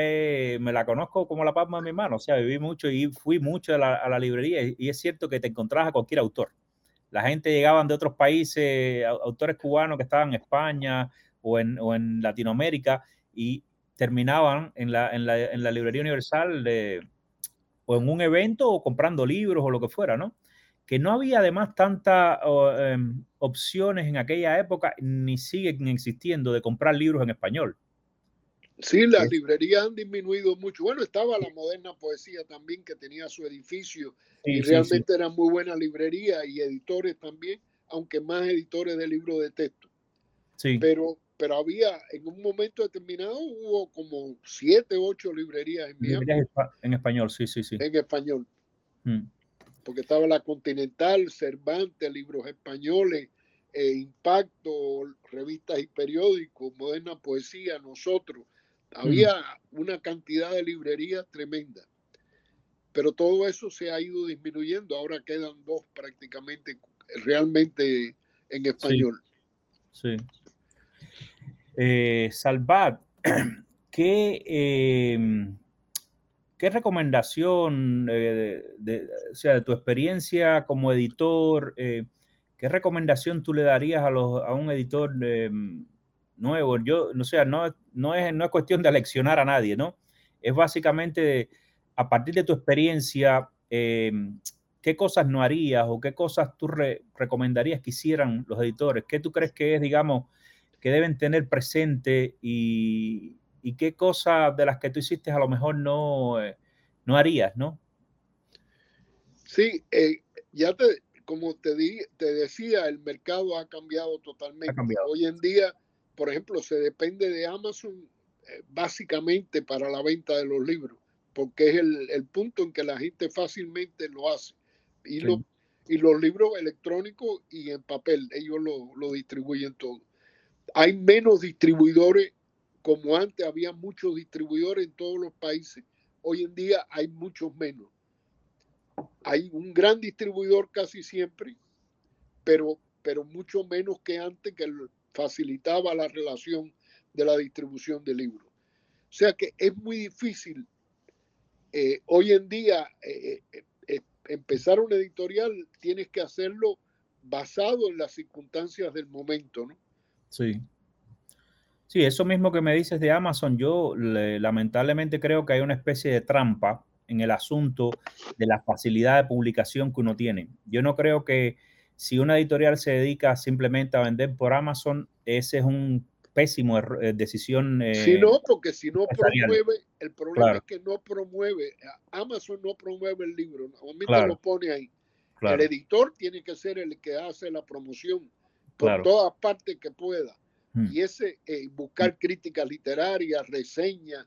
me la conozco como la palma de mi mano, o sea, viví mucho y fui mucho a la, librería, y es cierto que te encontrabas a cualquier autor. La gente llegaban de otros países, autores cubanos que estaban en España o en, o en Latinoamérica, y terminaban en la, en la, librería universal de, o en un evento o comprando libros o lo que fuera, ¿no? Que no había además tantas em, opciones en aquella época, ni siguen existiendo, de comprar libros en español. Sí, las librerías han disminuido mucho. Bueno, estaba la moderna poesía también, que tenía su edificio y realmente era muy buena librería y editores también, aunque más editores de libros de texto. Sí. Pero, pero había, en un momento determinado, hubo como siete, ocho librerías en Librerías en español, sí, sí, sí. En español. Mm. Porque estaba la Continental, Cervantes, libros españoles, eh, Impacto, revistas y periódicos, Moderna Poesía, nosotros había una cantidad de librerías tremenda, pero todo eso se ha ido disminuyendo. Ahora quedan dos prácticamente realmente en español. Sí. Eh, Salvat, [clears throat] ¿qué, em, ¿qué recomendación, eh, de, o sea, de tu experiencia como editor, eh, qué recomendación tú le darías a, un editor em, nuevo. Yo, no sea, no, es, no es cuestión de aleccionar a nadie, ¿no? Es básicamente a partir de tu experiencia, qué cosas no harías o qué cosas tú recomendarías que hicieran los editores. ¿Qué tú crees que es, digamos, que deben tener presente y, y qué cosas de las que tú hiciste a lo mejor no, eh, no harías, ¿no? Sí, eh, ya te, como te, di, te decía, el mercado ha cambiado totalmente. Hoy en día por ejemplo, se depende de Amazon eh, básicamente para la venta de los libros, porque es el, punto en que la gente fácilmente lo hace. Y, y los libros electrónicos y en papel, ellos lo, distribuyen todo. Hay menos distribuidores, como antes había muchos distribuidores en todos los países, hoy en día hay muchos menos. Hay un gran distribuidor casi siempre, pero, pero mucho menos que antes, que facilitaba la relación de la distribución de libros. O sea que es muy difícil eh, hoy en día eh, eh, empezar una editorial, tienes que hacerlo basado en las circunstancias del momento, ¿no? Sí. Sí, eso mismo que me dices de Amazon, yo lamentablemente creo que hay una especie de trampa en el asunto de la facilidad de publicación que uno tiene. Yo no creo que si una editorial se dedica simplemente a vender por Amazon, ese es un pésimo eh, decisión. Eh, si no, porque si no promueve, el problema es que no promueve, Amazon no promueve el libro, normalmente lo pone ahí. El editor tiene que ser el que hace la promoción por todas partes que pueda. Y ese, eh, buscar críticas literarias, reseñas,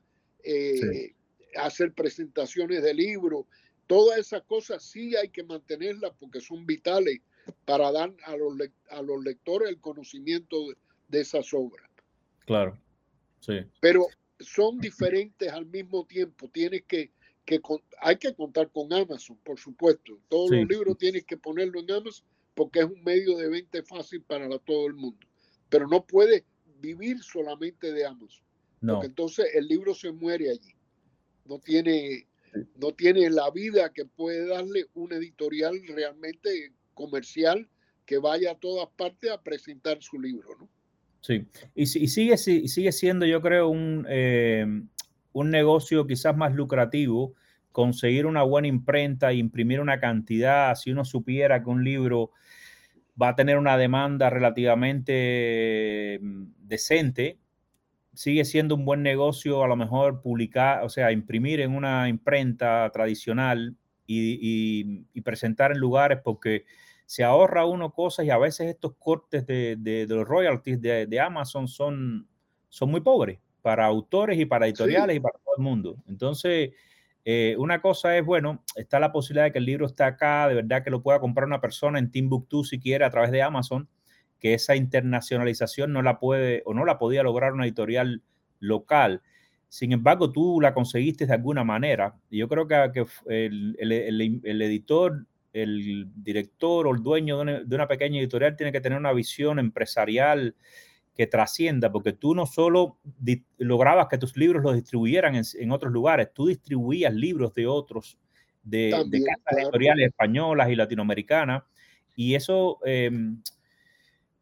hacer presentaciones de libros, todas esas cosas sí hay que mantenerlas porque son vitales para dar a los, a los lectores el conocimiento de, esas obras. Claro, sí. Pero son diferentes al mismo tiempo. Tienes que, que hay que contar con Amazon, por supuesto. Todos los libros tienes que ponerlo en Amazon porque es un medio de venta fácil para todo el mundo. Pero no puedes vivir solamente de Amazon. No. Porque entonces el libro se muere allí. No tiene, no tiene la vida que puede darle una editorial realmente comercial que vaya a todas partes a presentar su libro, ¿no? Sí, y, sigue, sigue siendo, yo creo, un, eh, un negocio quizás más lucrativo conseguir una buena imprenta e imprimir una cantidad, si uno supiera que un libro va a tener una demanda relativamente mm, decente, sigue siendo un buen negocio a lo mejor publicar, o sea, imprimir en una imprenta tradicional y, y presentar en lugares porque se ahorra uno cosas y a veces estos cortes de, de, los royalties de, de, Amazon son, son muy pobres para autores y para editoriales y para todo el mundo. Entonces, eh, una cosa es, bueno, está la posibilidad de que el libro está acá, de verdad que lo pueda comprar una persona en Timbuktu si quiere a través de Amazon, que esa internacionalización no la puede o no la podía lograr una editorial local. Sin embargo, tú la conseguiste de alguna manera. Y yo creo que, que el, el, el, editor el director o el dueño de una, pequeña editorial tiene que tener una visión empresarial que trascienda, porque tú no solo lograbas que tus libros los distribuyeran en, otros lugares, tú distribuías libros de otros, de, casas editoriales españolas y latinoamericanas, y eso em,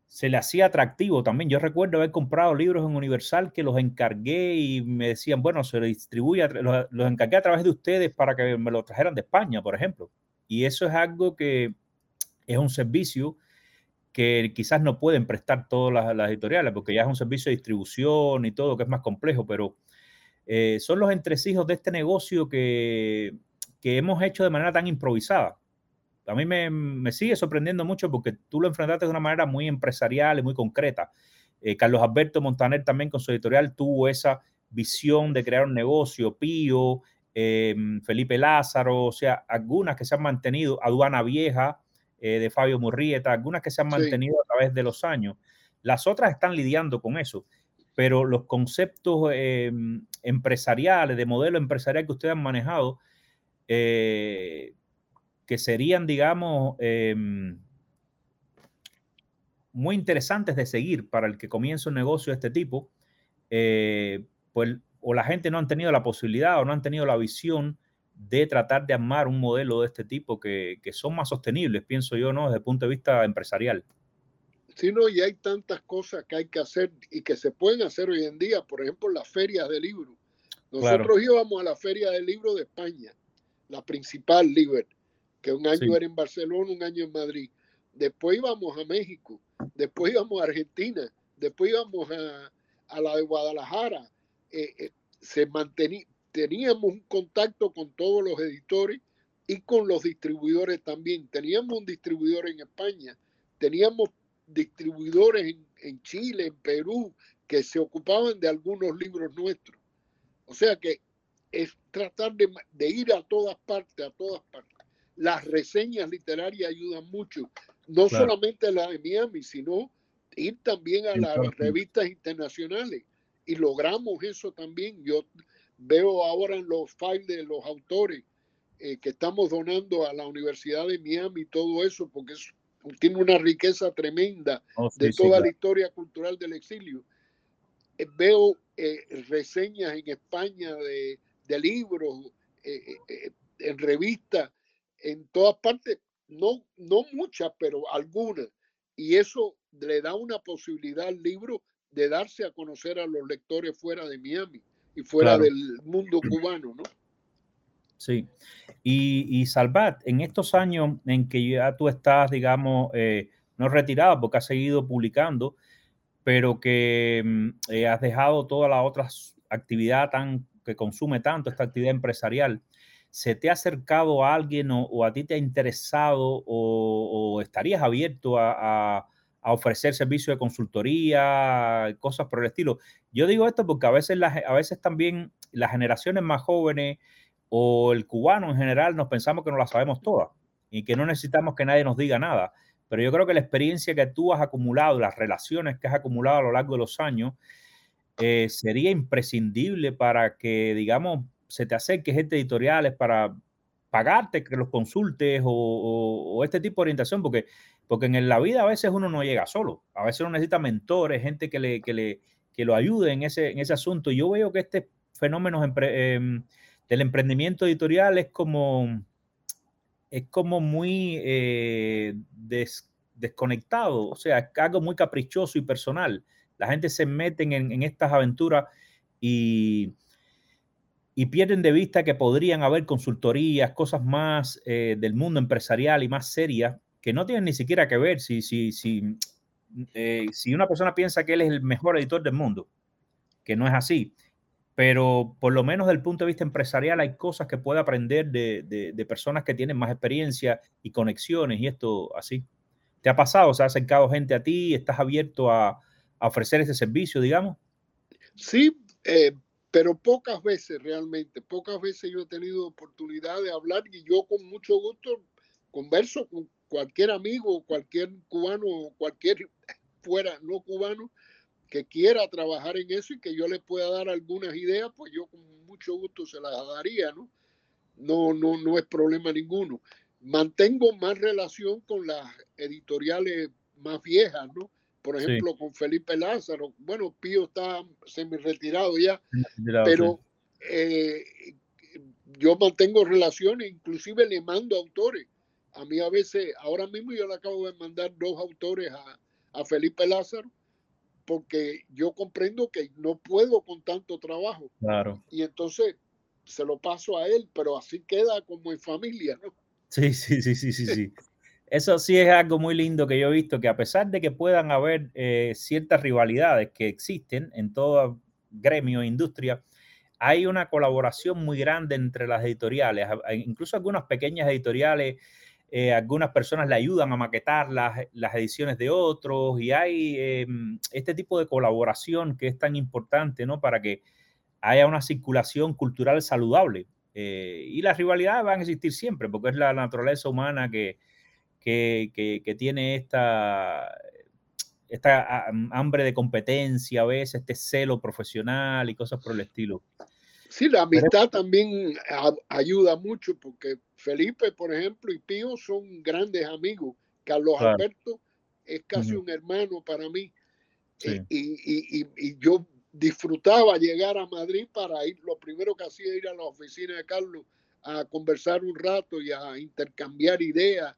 se le hacía atractivo también. Yo recuerdo haber comprado libros en Universal que los encargué y me decían, bueno, se los distribuye, los, los encargué a través de ustedes para que me los trajeran de España, por ejemplo. Y eso es algo que es un servicio que quizás no pueden prestar todas las, editoriales, porque ya es un servicio de distribución y todo, que es más complejo, pero eh, son los entresijos de este negocio que, que, hemos hecho de manera tan improvisada. A mí me, me, sigue sorprendiendo mucho porque tú lo enfrentaste de una manera muy empresarial y muy concreta. Eh, Carlos Alberto Montaner también con su editorial tuvo esa visión de crear un negocio, Pío, em, Felipe Lázaro, o sea, algunas que se han mantenido, Aduana Vieja, eh, de Fabio Murrieta, algunas que se han mantenido a través de los años. Las otras están lidiando con eso, pero los conceptos em, empresariales, de modelo empresarial que ustedes han manejado, eh, que serían, digamos, muy interesantes de seguir para el que comienza un negocio de este tipo, eh, pues o la gente no han tenido la posibilidad o no han tenido la visión de tratar de armar un modelo de este tipo que, que son más sostenibles, pienso yo, ¿no? Desde el punto de vista empresarial. Sí, no, y hay tantas cosas que hay que hacer y que se pueden hacer hoy en día, por ejemplo, las ferias de libros. Nosotros íbamos a la feria del libro de España, la principal Liber, que un año era en Barcelona, un año en Madrid. Después íbamos a México, después íbamos a Argentina, después íbamos a, a la de Guadalajara. Eh, eh, se mantenía, teníamos un contacto con todos los editores y con los distribuidores también. Teníamos un distribuidor en España, teníamos distribuidores en, Chile, en Perú, que se ocupaban de algunos libros nuestros. O sea que es tratar de, ir a todas partes, a todas partes. Las reseñas literarias ayudan mucho, no solamente la de Miami, sino ir también a las revistas internacionales. Y logramos eso también. Yo veo ahora en los files de los autores eh, que estamos donando a la Universidad de Miami todo eso, porque tiene una riqueza tremenda oh, de toda la historia cultural del exilio. Eh, veo eh, reseñas en España de, de libros, en revistas, en todas partes, no, no muchas, pero algunas. Y eso le da una posibilidad al libro de darse a conocer a los lectores fuera de Miami y fuera del mundo cubano, ¿no? Sí. Y, y, Salvat, en estos años en que ya tú estás, digamos, eh, no retirado porque has seguido publicando, pero que mm, eh, has dejado toda la otra actividad tan, que consume tanto, esta actividad empresarial, ¿se te ha acercado a alguien o, a ti te ha interesado o, estarías abierto a a ofrecer servicios de consultoría, cosas por el estilo. Yo digo esto porque a veces, a veces también las generaciones más jóvenes o el cubano en general nos pensamos que no la sabemos todas y que no necesitamos que nadie nos diga nada. Pero yo creo que la experiencia que tú has acumulado, las relaciones que has acumulado a lo largo de los años, eh, sería imprescindible para que, digamos, se te acerque gente editoriales para pagarte que los consultes o este tipo de orientación, porque porque en la vida a veces uno no llega solo, a veces uno necesita mentores, gente que, le, que, le, que lo ayude en ese, en ese asunto. Yo veo que este fenómeno em, del emprendimiento editorial es como, es como muy eh, desconectado, o sea, algo muy caprichoso y personal. La gente se mete en, estas aventuras y, y pierden de vista que podrían haber consultorías, cosas más eh, del mundo empresarial y más serias que no tienen ni siquiera que ver si, si, si, eh, si una persona piensa que él es el mejor editor del mundo, que no es así. Pero por lo menos desde el punto de vista empresarial hay cosas que puede aprender de, de, personas que tienen más experiencia y conexiones y esto así. ¿Te ha pasado? ¿Se ha acercado gente a ti? ¿Estás abierto a, ofrecer ese servicio, digamos? Sí, eh, pero pocas veces realmente. Pocas veces yo he tenido oportunidad de hablar y yo con mucho gusto converso con cualquier amigo, cualquier cubano, cualquier [laughs] fuera no cubano que quiera trabajar en eso y que yo le pueda dar algunas ideas, pues yo con mucho gusto se las daría, ¿no? No, no, no es problema ninguno. Mantengo más relación con las editoriales más viejas, ¿no? Por ejemplo, con Felipe Lázaro. Bueno, Pío está semi retirado ya, pero eh, yo mantengo relaciones, inclusive le mando autores a mí a veces, ahora mismo yo le acabo de mandar dos autores a, Felipe Lázaro, porque yo comprendo que no puedo con tanto trabajo. Claro. Y entonces se lo paso a él, pero así queda como en familia, ¿no? Sí, sí, sí, sí, sí, sí. Eso sí es algo muy lindo que yo he visto, que a pesar de que puedan haber eh, ciertas rivalidades que existen en todo gremio e industria, hay una colaboración muy grande entre las editoriales, incluso algunas pequeñas editoriales, eh, algunas personas le ayudan a maquetar las, las ediciones de otros y hay em, este tipo de colaboración que es tan importante, ¿no? Para que haya una circulación cultural saludable. Eh, y las rivalidades van a existir siempre, porque es la naturaleza humana que, que, tiene esta, esta hambre de competencia a veces, este celo profesional y cosas por el estilo. Sí, la amistad también ayuda mucho porque Felipe, por ejemplo, y Pío son grandes amigos. Carlos Alberto es casi un hermano para mí. Eh, y, y, yo disfrutaba llegar a Madrid para ir, lo primero que hacía era ir a la oficina de Carlos a conversar un rato y a intercambiar ideas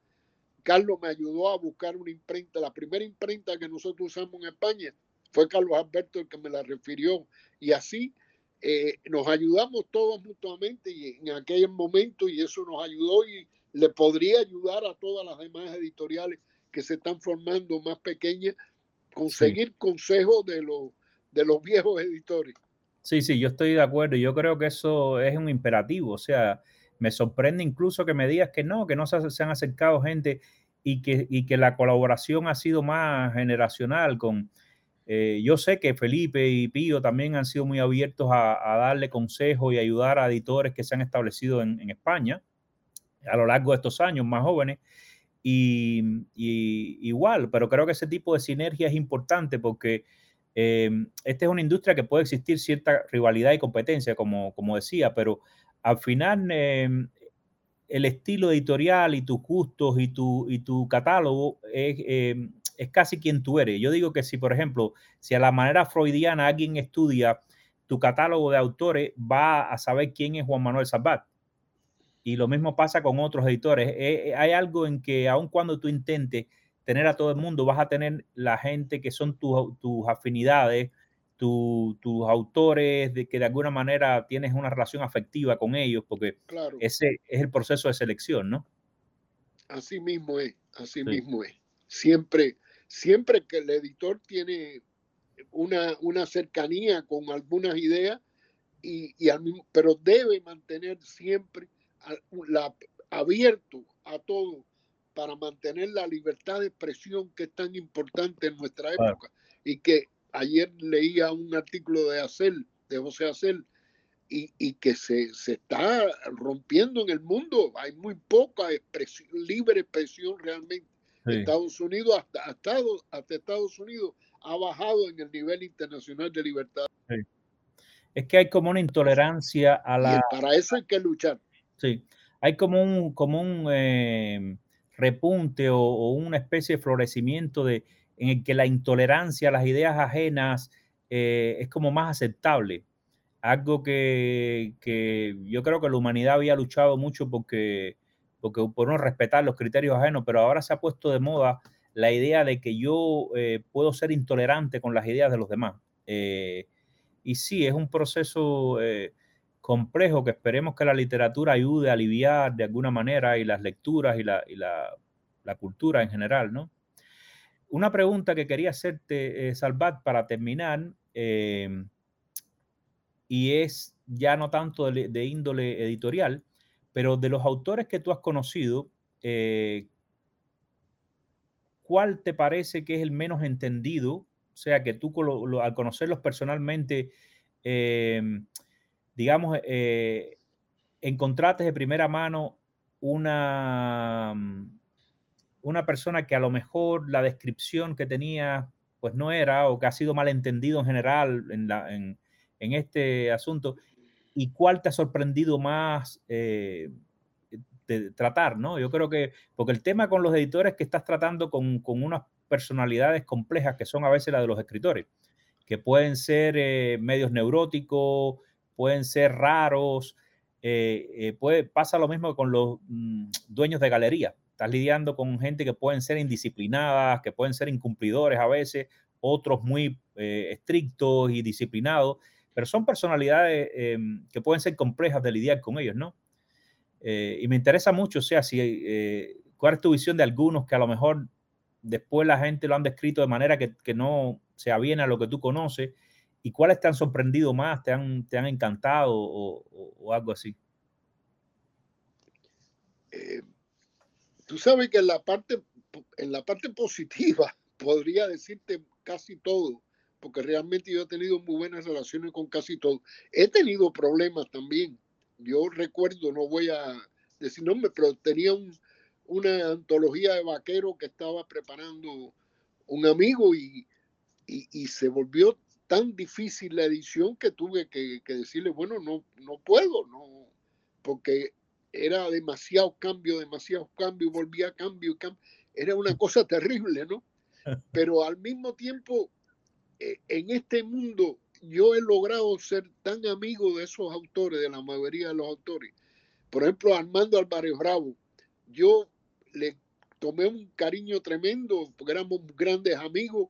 Carlos me ayudó a buscar una imprenta. La primera imprenta que nosotros usamos en España fue Carlos Alberto el que me la refirió. Y así eh, nos ayudamos todos mutuamente y en aquel momento y eso nos ayudó y le podría ayudar a todas las demás editoriales que se están formando más pequeñas, conseguir consejos de los, de los viejos editores. Sí, sí, yo estoy de acuerdo. Yo creo que eso es un imperativo. O sea, me sorprende incluso que me digas que no, que no se, han acercado gente y que, y que la colaboración ha sido más generacional con... Eh, yo sé que Felipe y Pío también han sido muy abiertos a, darle consejo y ayudar a editores que se han establecido en, España a lo largo de estos años, más jóvenes. Y, igual, pero creo que ese tipo de sinergia es importante porque eh, esta es una industria que puede existir cierta rivalidad y competencia, como, como decía, pero al final em, el estilo editorial y tus gustos y tu, y tu catálogo em, es, casi quien tú eres. Yo digo que si, por ejemplo, si a la manera freudiana alguien estudia tu catálogo de autores, va a saber quién es Juan Manuel Sabat. Y lo mismo pasa con otros editores. Eh, eh, hay algo en que aun cuando tú intentes tener a todo el mundo, vas a tener la gente que son tus afinidades, tus autores, de que de alguna manera tienes una relación afectiva con ellos, porque ese es el proceso de selección, ¿no? Así mismo es, así mismo es. Siempre, siempre que el editor tiene una, una cercanía con algunas ideas, y, y al mismo, pero debe mantener siempre la, abierto a todo para mantener la libertad de expresión que es tan importante en nuestra época y que ayer leía un artículo de Acel, de José Acel, y, que se, está rompiendo en el mundo. Hay muy poca expresión, libre expresión realmente. Estados Unidos, hasta, hasta, Estados Unidos, ha bajado en el nivel internacional de libertad. Es que hay como una intolerancia a la... para eso hay que luchar. Sí, hay como un, como un eh, repunte o, una especie de florecimiento de, en el que la intolerancia a las ideas ajenas eh, es como más aceptable. Algo que, yo creo que la humanidad había luchado mucho porque, porque por no respetar los criterios ajenos, pero ahora se ha puesto de moda la idea de que yo eh, puedo ser intolerante con las ideas de los demás. Eh, y sí, es un proceso complejo que esperemos que la literatura ayude a aliviar de alguna manera y las lecturas y la, cultura en general, ¿no? Una pregunta que quería hacerte, eh, Salvat, para terminar, y es ya no tanto de, índole editorial, pero de los autores que tú has conocido, eh, ¿cuál te parece que es el menos entendido? O sea, que tú al conocerlos personalmente, em, digamos, eh, encontraste de primera mano una una persona que a lo mejor la descripción que tenía pues no era o que ha sido mal entendido en general en, este asunto y cuál te ha sorprendido más eh, de tratar, ¿no? Yo creo que, porque el tema con los editores es que estás tratando con, unas personalidades complejas que son a veces las de los escritores, que pueden ser eh, medios neuróticos, pueden ser raros, eh, puede, pasa lo mismo con los mm, dueños de galería Estás lidiando con gente que pueden ser indisciplinadas, que pueden ser incumplidores a veces, otros muy estrictos y disciplinados, pero son personalidades em, que pueden ser complejas de lidiar con ellos, ¿no? Eh, y me interesa mucho, o sea, eh, ¿Cuál es tu visión de algunos que a lo mejor después la gente lo han descrito de manera que, que no se aviene a lo que tú conoces? ¿Y cuáles te han sorprendido más, te han, te han encantado o, o, algo así? Eh, tú sabes que en la parte, en la parte positiva [laughs] podría decirte casi todo, porque realmente yo he tenido muy buenas relaciones con casi todo. He tenido problemas también. Yo recuerdo, no voy a decir nombre, pero tenía una antología de vaqueros que estaba preparando un amigo y, y, se volvió tan difícil la edición que tuve que, decirle, bueno, no, no puedo, no, porque era demasiado cambio, demasiado cambio, volvía cambio, cambio. Era una cosa terrible, ¿no? [laughs] Pero al mismo tiempo, en este mundo, yo he logrado ser tan amigo de esos autores, de la mayoría de los autores. Por ejemplo, Armando Álvarez Bravo, yo le tomé un cariño tremendo porque éramos grandes amigos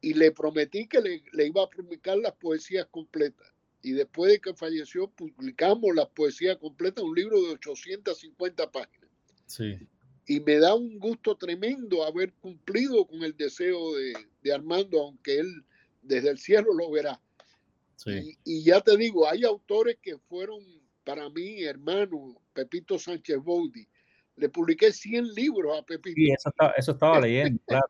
y le prometí que le, le, iba a publicar las poesías completas. Y después de que falleció, publicamos las poesías completas, un libro de 850 páginas. Sí. Y me da un gusto tremendo haber cumplido con el deseo de, de Armando, aunque él desde el cielo lo verá. Sí. Y, y, ya te digo, hay autores que fueron para mí, hermano, Pepito Sánchez Boudy, le publiqué 100 libros a Pepito. Sí, eso estaba, eso estaba leyendo, [laughs] claro.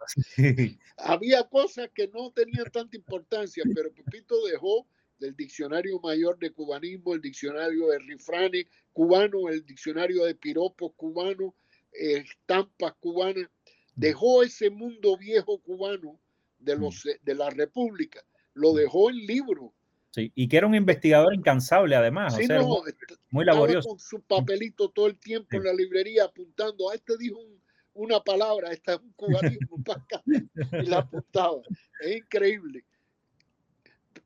Había cosas que no tenían tanta importancia, pero Pepito dejó del Diccionario Mayor de Cubanismo, el Diccionario de Rifrane cubano, el Diccionario de Piropos cubano, estampas cubanas. Dejó ese mundo viejo cubano de, los, de la República, lo dejó en libros Sí, y que era un investigador incansable además, sí, o sea, no, muy, laborioso. Con su papelito todo el tiempo sí. en la librería apuntando, a este dijo un, una palabra, esta es un cubanismo, y la apuntaba. Es increíble.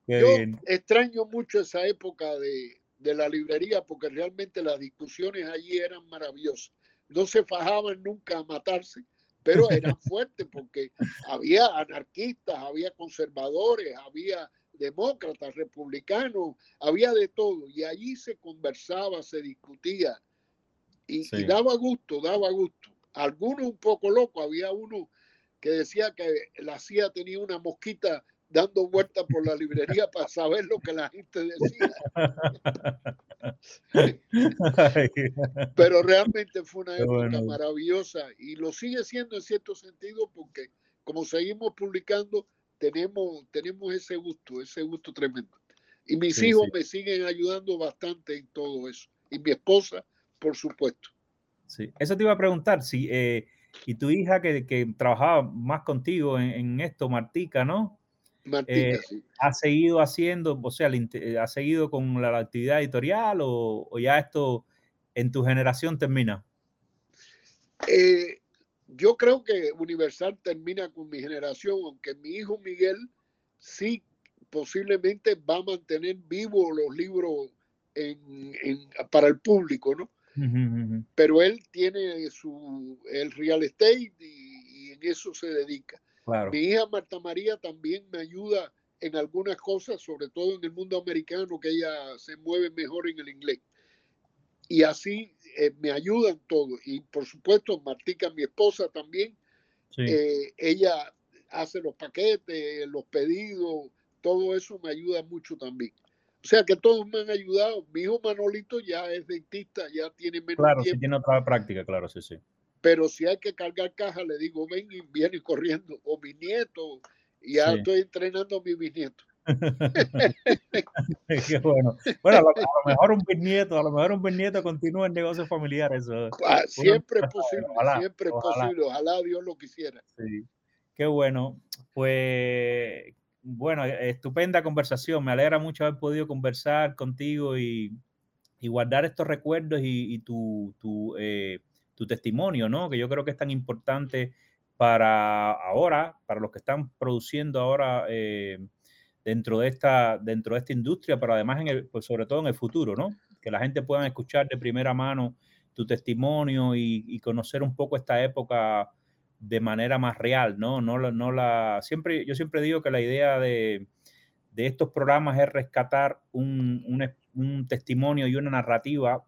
Qué Yo bien. extraño mucho esa época de, de la librería porque realmente las discusiones allí eran maravillosas. No se fajaban nunca a matarse, pero [laughs] eran fuertes porque había anarquistas, había conservadores, había demócratas, republicanos, había de todo. Y allí se conversaba, se discutía y, Sí. y daba gusto, daba gusto. Algunos un poco locos, había uno que decía que la CIA tenía una mosquita dando vueltas por la librería [laughs] para saber lo que la gente decía. Pero realmente fue una época bueno. maravillosa y lo sigue siendo en cierto sentido porque como seguimos publicando, tenemos, tenemos ese gusto, ese gusto tremendo. Y mis Sí, hijos sí. me siguen ayudando bastante en todo eso. Y mi esposa, por supuesto. Sí, eso te iba a preguntar, si, eh, y tu hija que, que trabajaba más contigo en, en esto, Martica, ¿no? Martina, Eh, sí. ¿Ha seguido haciendo, o sea, eh, ha seguido con la, actividad editorial o, o ya esto en tu generación termina? Eh, yo creo que Universal termina con mi generación, aunque mi hijo Miguel sí posiblemente va a mantener vivos los libros en- en- para el público, ¿no? Pero él tiene su, el real estate y, y en eso se dedica. Claro, Mi hija Marta María también me ayuda en algunas cosas, sobre todo en el mundo americano, que ella se mueve mejor en el inglés. Y así eh, me ayudan todo. Y por supuesto, Martica, mi esposa también, sí, eh, ella hace los paquetes, los pedidos, todo eso me ayuda mucho también. O sea que todos me han ayudado. Mi hijo Manolito ya es dentista, ya tiene menos claro, sí tiempo, tiene otra práctica, claro, sí, sí. Pero si hay que cargar caja, le digo, ven y viene corriendo. O mi nieto, y ya Sí. estoy entrenando a mi bisnieto. [laughs] Qué bueno. Bueno, a lo, a lo mejor un bisnieto, a lo mejor un bisnieto continúa en negocios familiares. Eso, Ah, Siempre es posible, ojalá, siempre es posible. Ojalá Dios lo quisiera. Sí. Qué bueno. Pues, bueno, estupenda conversación. Me alegra mucho haber podido conversar contigo y, y guardar estos recuerdos y, y tu, tu, eh, tu testimonio, ¿no? Que yo creo que es tan importante para ahora, para los que están produciendo ahora eh, dentro, de esta, dentro de esta industria, pero además, en el, pues sobre todo en el futuro, ¿no? Que la gente pueda escuchar de primera mano tu testimonio y, conocer un poco esta época de manera más real, ¿no? No, la- no la, siempre, yo siempre digo que la idea de, de estos programas es rescatar un, un testimonio y una narrativa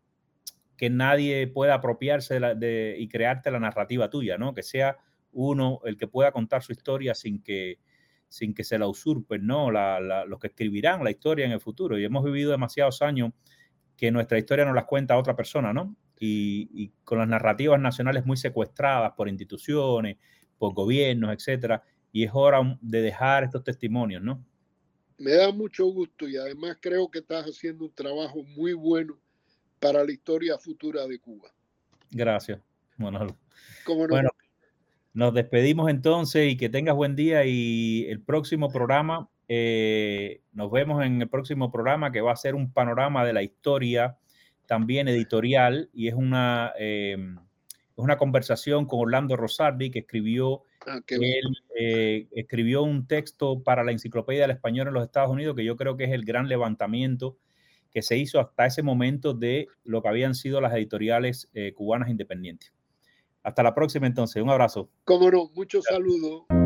que nadie pueda apropiarse de, y crearte la narrativa tuya, ¿no? Que sea uno el que pueda contar su historia sin que, sin que se la usurpen, ¿no? los que escribirán la historia en el futuro. Y hemos vivido demasiados años que nuestra historia nos las cuenta otra persona, ¿no? Y, y, con las narrativas nacionales muy secuestradas por instituciones, por gobiernos, etcétera. Y es hora de dejar estos testimonios, ¿no? Me da mucho gusto y además creo que estás haciendo un trabajo muy bueno para la historia futura de Cuba. Gracias, Bueno, nos despedimos entonces y que tengas buen día y el próximo programa, eh, nos vemos en el próximo programa que va a ser un panorama de la historia también editorial y es una, es una conversación con Orlando Rosardi que escribió, ah, él, eh, escribió un texto para la Enciclopedia del Español en los Estados Unidos que yo creo que es el gran levantamiento que se hizo hasta ese momento de lo que habían sido las editoriales eh, cubanas independientes. Hasta la próxima entonces, un abrazo. Cómo no, muchos saludos.